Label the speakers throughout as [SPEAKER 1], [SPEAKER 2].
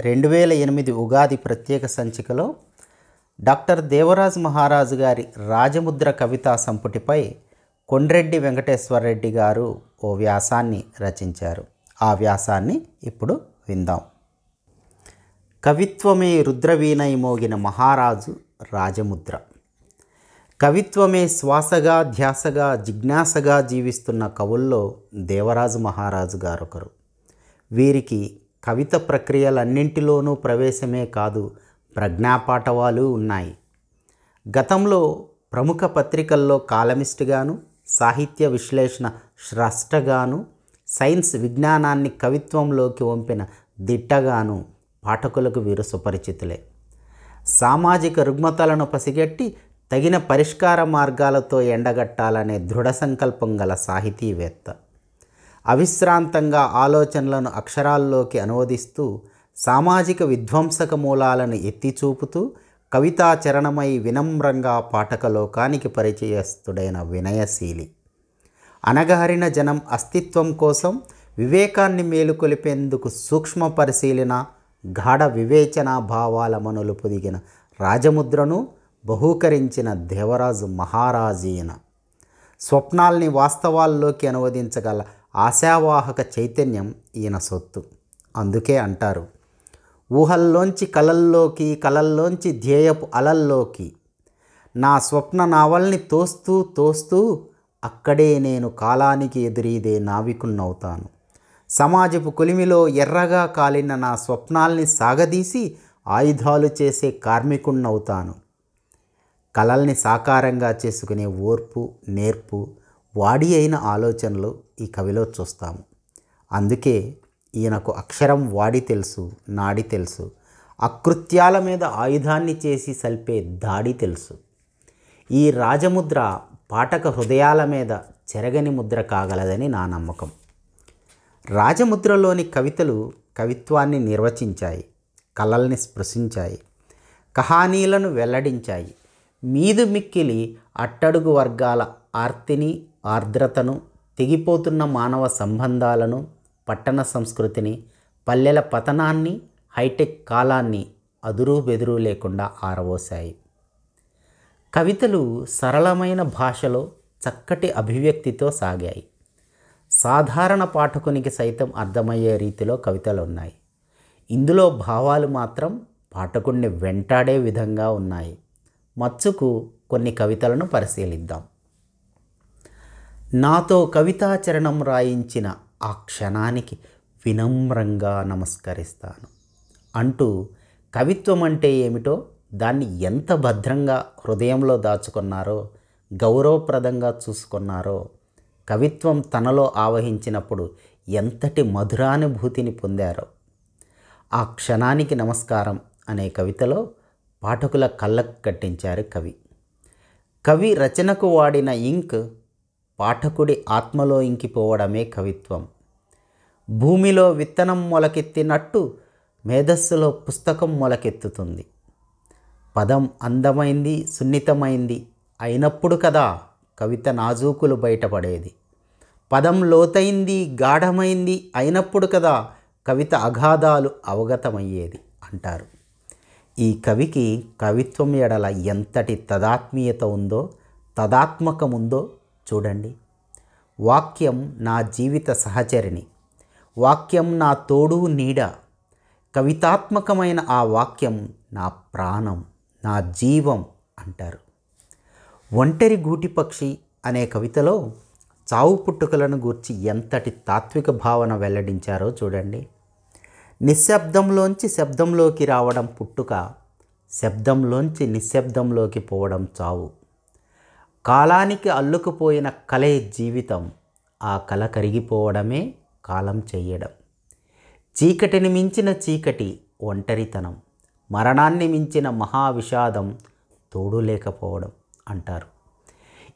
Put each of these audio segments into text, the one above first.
[SPEAKER 1] రెండు వేల ఎనిమిది ఉగాది ప్రత్యేక సంచికలో డాక్టర్ దేవరాజ్ మహారాజు గారి రాజముద్ర కవితా సంపుటిపై కొండ్రెడ్డి వెంకటేశ్వరరెడ్డి గారు ఓ వ్యాసాన్ని రచించారు. ఆ వ్యాసాన్ని ఇప్పుడు విందాం. కవిత్వమే రుద్రవీణై మోగిన మహారాజు రాజముద్ర. కవిత్వమే శ్వాసగా ధ్యాసగా జిజ్ఞాసగా జీవిస్తున్న కవుల్లో దేవరాజు మహారాజు గారొకరు. వీరికి కవిత ప్రక్రియలన్నింటిలోనూ ప్రవేశమే కాదు ప్రజ్ఞాపాఠవాలు ఉన్నాయి. గతంలో ప్రముఖ పత్రికల్లో కాలమిస్ట్గాను సాహిత్య విశ్లేషణ స్రష్టగాను సైన్స్ విజ్ఞానాన్ని కవిత్వంలోకి వంపిన దిట్టగాను పాఠకులకు వీరు సుపరిచితులే. సామాజిక రుగ్మతలను పసిగట్టి తగిన పరిష్కార మార్గాలతో ఎండగట్టాలనే దృఢ సంకల్పం గల సాహితీవేత్త. అవిశ్రాంతంగా ఆలోచనలను అక్షరాల్లోకి అనువదిస్తూ సామాజిక విధ్వంసక మూలాలను ఎత్తిచూపుతూ కవితాచరణమై వినమ్రంగా పాఠకలోకానికి పరిచయస్తుడైన వినయశీలి. అనగహరిన జనం అస్తిత్వం కోసం వివేకాన్ని మేలుకొలిపేందుకు సూక్ష్మ పరిశీలన గాఢ వివేచన భావాల మనులు పొదిగిన రాజముద్రను బహూకరించిన దేవరాజు మహారాజీన. స్వప్నాల్ని వాస్తవాల్లోకి అనువదించగల ఆశావాహక చైతన్యం ఈయన సొత్తు. అందుకే అంటారు ఊహల్లోంచి కలల్లోకి కలల్లోంచి ధ్యేయపు అలల్లోకి నా స్వప్న నావల్ని తోస్తూ తోస్తూ అక్కడే నేను కాలానికి ఎదురీదే నావికున్నవుతాను సమాజపు కొలిమిలో ఎర్రగా కాలిన నా స్వప్నాల్ని సాగదీసి ఆయుధాలు చేసే కార్మికుణ్ణవుతాను. కలల్ని సాకారంగా చేసుకునే ఓర్పు నేర్పు వాడి అయిన ఆలోచనలు ఈ కవిలో చూస్తాము. అందుకే ఈయనకు అక్షరం వాడి తెలుసు నాడి తెలుసు. అకృత్యాల మీద ఆయుధాన్ని చేసి సల్పే దాడి తెలుసు. ఈ రాజముద్ర పాఠక హృదయాల మీద చెరగని ముద్ర కాగలదని నా నమ్మకం. రాజముద్రలోని కవితలు కవిత్వాన్ని నిర్వచించాయి కళల్ని స్పృశించాయి కహానీలను వెల్లడించాయి. మీదు మిక్కిలి అట్టడుగు వర్గాల ఆర్తిని ఆర్ద్రతను తెగిపోతున్న మానవ సంబంధాలను పట్టణ సంస్కృతిని పల్లెల పతనాన్ని హైటెక్ కాలాన్ని అదురు బెదురు లేకుండా ఆరవోశాయి కవితలు సరళమైన భాషలో చక్కటి అభివ్యక్తితో సాగాయి. సాధారణ పాఠకునికి సైతం అర్థమయ్యే రీతిలో కవితలు ఉన్నాయి. ఇందులో భావాలు మాత్రం పాఠకుణ్ణి వెంటాడే విధంగా ఉన్నాయి. మచ్చుకు కొన్ని కవితలను పరిశీలిద్దాం. నాతో కవితాచరణం రాయించిన ఆ క్షణానికి వినమ్రంగా నమస్కరిస్తాను. అంటూ కవిత్వం అంటే ఏమిటో దాన్ని ఎంత భద్రంగా హృదయంలో దాచుకున్నారో గౌరవప్రదంగా చూసుకున్నారో కవిత్వం తనలో ఆవహించినప్పుడు ఎంతటి మధురానుభూతిని పొందారో. ఆ క్షణానికి నమస్కారం అనే కవితలో పాఠకుల కళ్ళకు కట్టించారు కవి. కవి రచనకు వాడిన ఇంక్ పాఠకుడి ఆత్మలో ఇంకిపోవడమే కవిత్వం. భూమిలో విత్తనం మొలకెత్తినట్టు మేధస్సులో పుస్తకం మొలకెత్తుతుంది. పదం అందమైంది సున్నితమైంది అయినప్పుడు కదా కవిత నాజూకులు బయటపడేది. పదం లోతైంది గాఢమైంది అయినప్పుడు కదా కవిత అగాధాలు అవగతమయ్యేది అంటారు. ఈ కవికి కవిత్వం ఎడల ఎంతటి తదాత్మీయత ఉందో తదాత్మకముందో చూడండి. వాక్యం నా జీవిత సహచరిణి. వాక్యం నా తోడు నీడ. కవితాత్మకమైన ఆ వాక్యం నా ప్రాణం నా జీవం అంటారు. ఒంటరి గూటిపక్షి అనే కవితలో చావు పుట్టుకలను గూర్చి ఎంతటి తాత్విక భావన వెల్లడించారో చూడండి. నిశ్శబ్దంలోంచి శబ్దంలోకి రావడం పుట్టుక శబ్దంలోంచి నిశ్శబ్దంలోకి పోవడం చావు. కాలానికి అల్లుకుపోయిన కలే జీవితం ఆ కల కరిగిపోవడమే కాలం చెయ్యడం. చీకటిని మించిన చీకటి ఒంటరితనం మరణాన్ని మించిన మహావిషాదం తోడు లేకపోవడం అంటారు.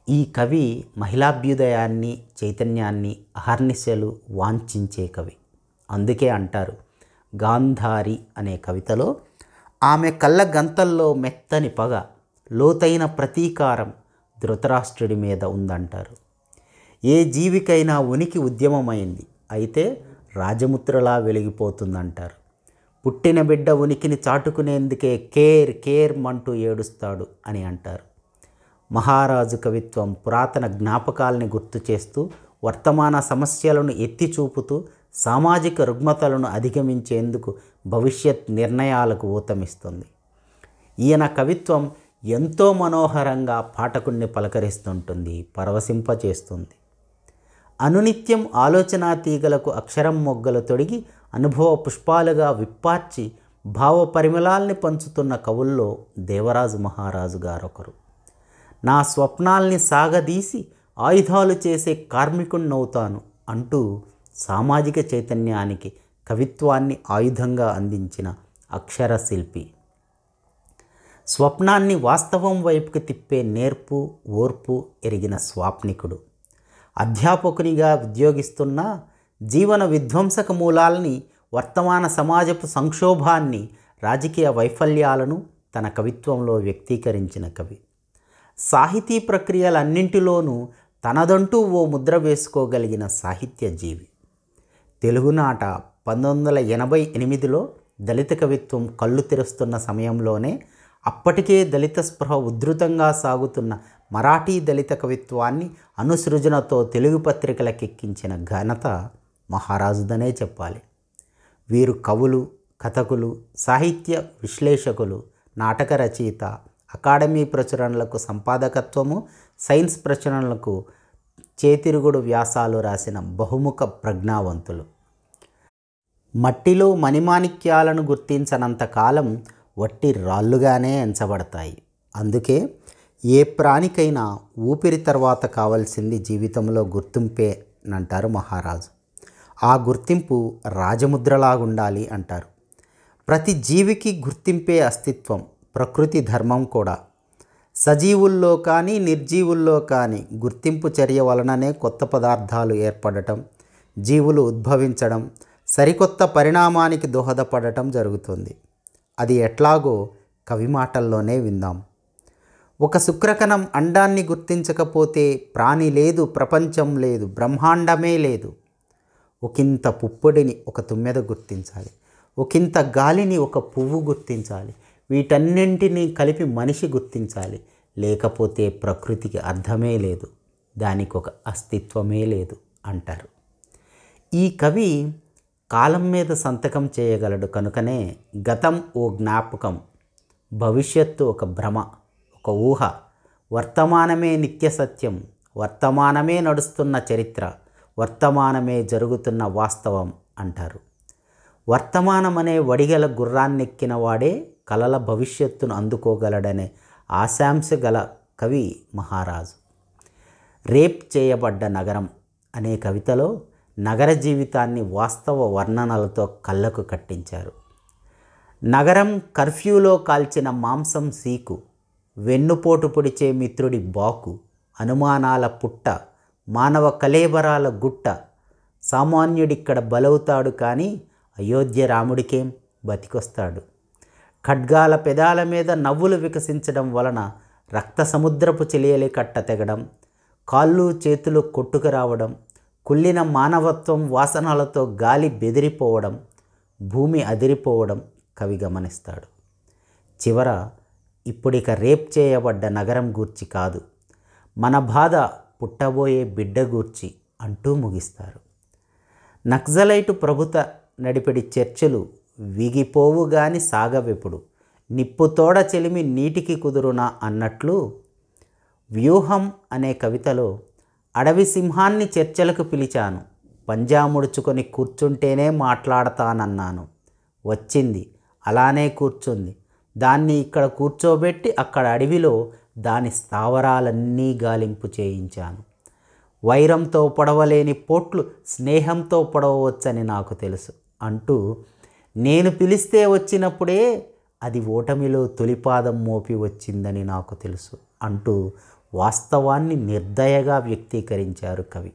[SPEAKER 1] ఈ కవి మహిళాభ్యుదయాన్ని చైతన్యాన్ని అహర్నిశలు వాంఛించే కవి. అందుకే అంటారు గాంధారి అనే కవితలో ఆమె కళ్ళ గంతల్లో మెత్తని పగ లోతైన ప్రతీకారం ధృతరాష్ట్రుడి మీద ఉందంటారు. ఏ జీవికైనా ఉనికి ఉద్యమమైంది. అయితే రాజముద్రలా వెలిగిపోతుందంటారు. పుట్టిన బిడ్డ ఉనికిని చాటుకునేందుకే కేర్ కేర్ మంటూ ఏడుస్తాడు అని అంటారు. మహారాజు కవిత్వం పురాతన జ్ఞాపకాలని గుర్తు చేస్తూ వర్తమాన సమస్యలను ఎత్తి చూపుతూ సామాజిక రుగ్మతలను అధిగమించేందుకు భవిష్యత్ నిర్ణయాలకు ఊతమిస్తుంది. ఈయన కవిత్వం ఎంతో మనోహరంగా పాఠకుణ్ణి పలకరిస్తుంటుంది పరవశింపచేస్తుంది. అనునిత్యం ఆలోచనా తీగలకు అక్షరం మొగ్గలు తొడిగి అనుభవ పుష్పాలుగా విప్పార్చి భావ పరిమళాల్ని పంచుతున్న కవుల్లో దేవరాజు మహారాజు గారొకరు. నా స్వప్నాల్ని సాగదీసి ఆయుధాలు చేసే కార్మికుణ్ణవుతాను అంటూ సామాజిక చైతన్యానికి కవిత్వాన్ని ఆయుధంగా అందించిన అక్షర శిల్పి స్వప్నాన్ని వాస్తవం వైపుకి తిప్పే నేర్పు ఓర్పు ఎరిగిన స్వాప్నికుడు. అధ్యాపకునిగా ఉద్యోగిస్తున్న జీవన విధ్వంసక మూలాల్ని వర్తమాన సమాజపు సంక్షోభాన్ని రాజకీయ వైఫల్యాలను తన కవిత్వంలో వ్యక్తీకరించిన కవి. సాహితీ ప్రక్రియలన్నింటిలోనూ తనదంటూ ఓ ముద్ర వేసుకోగలిగిన సాహిత్య జీవి. తెలుగునాట పంతొమ్మిది వందల ఎనభై ఎనిమిదిలో దళిత కవిత్వం కళ్ళు తెరుస్తున్న సమయంలోనే అప్పటికే దళిత స్పృహ ఉధృతంగా సాగుతున్న మరాఠీ దళిత కవిత్వాన్ని అనుసృజనతో తెలుగు పత్రికలకెక్కించిన ఘనత మహారాజుదనే చెప్పాలి. వీరు కవులు కథకులు సాహిత్య విశ్లేషకులు నాటక రచయిత అకాడమీ ప్రచురణలకు సంపాదకత్వము సైన్స్ ప్రచురణలకు చేతిరుగుడు వ్యాసాలు రాసిన బహుముఖ ప్రజ్ఞావంతులు. మట్టిలో మణిమాణిక్యాలను గుర్తించనంత కాలం వట్టి రాళ్ళుగానే ఎంచబడతాయి. అందుకే ఏ ప్రాణికైనా ఊపిరి తర్వాత కావాల్సింది జీవితంలో గుర్తింపే అంటారు మహారాజు. ఆ గుర్తింపు రాజముద్రలాగుండాలి అంటారు. ప్రతి జీవికి గుర్తింపే అస్తిత్వం ప్రకృతి ధర్మం కూడా. సజీవుల్లో కానీ నిర్జీవుల్లో కానీ గుర్తింపు చర్య వలననే కొత్త పదార్థాలు ఏర్పడటం జీవులు ఉద్భవించడం సరికొత్త పరిణామానికి దోహదపడటం జరుగుతుంది. అది ఎట్లాగో కవి మాటల్లోనే విందాం. ఒక శుక్రకణం అండాన్ని గుర్తించకపోతే ప్రాణి లేదు ప్రపంచం లేదు బ్రహ్మాండమే లేదు. ఒకంత పుప్పొడిని ఒక తుమ్మెద గుర్తించాలి. ఒకంత గాలిని ఒక పువ్వు గుర్తించాలి. వీటన్నింటినీ కలిపి మనిషి గుర్తించాలి. లేకపోతే ప్రకృతికి అర్థమే లేదు. దానికి ఒక అస్తిత్వమే లేదు అంటారు. ఈ కవి కాలం మీద సంతకం చేయగలడు కనుకనే గతం ఓ జ్ఞాపకం భవిష్యత్తు ఒక భ్రమ ఒక ఊహ వర్తమానమే నిత్య సత్యం వర్తమానమే నడుస్తున్న చరిత్ర వర్తమానమే జరుగుతున్న వాస్తవం అంటారు. వర్తమానమనే వడిగల గుర్రాన్నెక్కిన వాడే కలల భవిష్యత్తును అందుకోగలడనే ఆశాంశ గల కవి మహారాజు. రేప్ చేయబడ్డ నగరం అనే కవితలో నగర జీవితాన్ని వాస్తవ వర్ణనలతో కళ్ళకు కట్టించారు. నగరం కర్ఫ్యూలో కాల్చిన మాంసం సీకు వెన్నుపోటు పొడిచే మిత్రుడి బాకు అనుమానాల పుట్ట మానవ కలేబరాల గుట్ట సామాన్యుడిక్కడ బలవుతాడు కానీ అయోధ్య రాముడికేం బతికొస్తాడు. ఖడ్గాల పెదాల మీద నవ్వులు వికసించడం వలన రక్త సముద్రపు చెలియలి కట్ట తెగడం కాళ్ళు చేతులు కొట్టుకు రావడం కుళ్ళిన మానవత్వం వాసనలతో గాలి బెదిరిపోవడం భూమి అదిరిపోవడం కవి గమనిస్తాడు. చివర ఇప్పుడిక రేప్ చేయబడ్డ నగరం గూర్చి కాదు మన బాధ పుట్టబోయే బిడ్డ గూర్చి అంటూ ముగిస్తారు. నక్సలైటు ప్రభుత నడిపిడి చర్చలు విగిపోవు గాని సాగవెప్పుడు నిప్పుతోడ చెలిమి నీటికి కుదురునా అన్నట్లు వ్యూహం అనే కవితలో అడవి సింహాన్ని చర్చలకు పిలిచాను. పంజా ముడుచుకొని కూర్చుంటేనే మాట్లాడతానన్నాను. వచ్చింది. అలానే కూర్చుంది. దాన్ని ఇక్కడ కూర్చోబెట్టి అక్కడ అడవిలో దాని స్థావరాలన్నీ గాలింపు చేయించాను. వైరంతో పొడవలేని పోట్లు స్నేహంతో పొడవవచ్చని నాకు తెలుసు అంటూ నేను పిలిస్తే వచ్చినప్పుడే అది ఓటమిలో తొలిపాదం మోపి వచ్చిందని నాకు తెలుసు అంటూ వాస్తవాన్ని నిర్దయగా వ్యక్తీకరించారు కవి.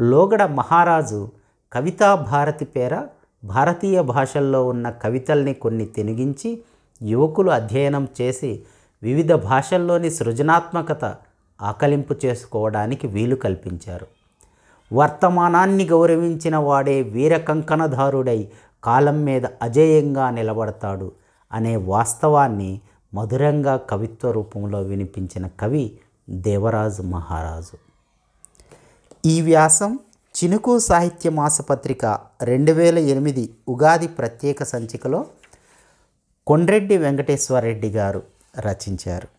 [SPEAKER 1] లోగడ మహారాజు కవితా భారతి పేర భారతీయ భాషల్లో ఉన్న కవితల్ని కొన్ని తినిగించి యువకులు అధ్యయనం చేసి వివిధ భాషల్లోని సృజనాత్మకత ఆకలింపు చేసుకోవడానికి వీలు కల్పించారు. వర్తమానాన్ని గౌరవించిన వాడే వీర కంకణధారుడై కాలం మీద అజేయంగా నిలబడతాడు అనే వాస్తవాన్ని మధురంగా కవిత్వ రూపంలో వినిపించిన కవి దేవరాజు మహారాజు. ఈ వ్యాసం చినుకు సాహిత్య మాసపత్రిక రెండు వేల ఎనిమిది ఉగాది ప్రత్యేక సంచికలో కొండ్రెడ్డి వెంకటేశ్వరరెడ్డి గారు రచించారు.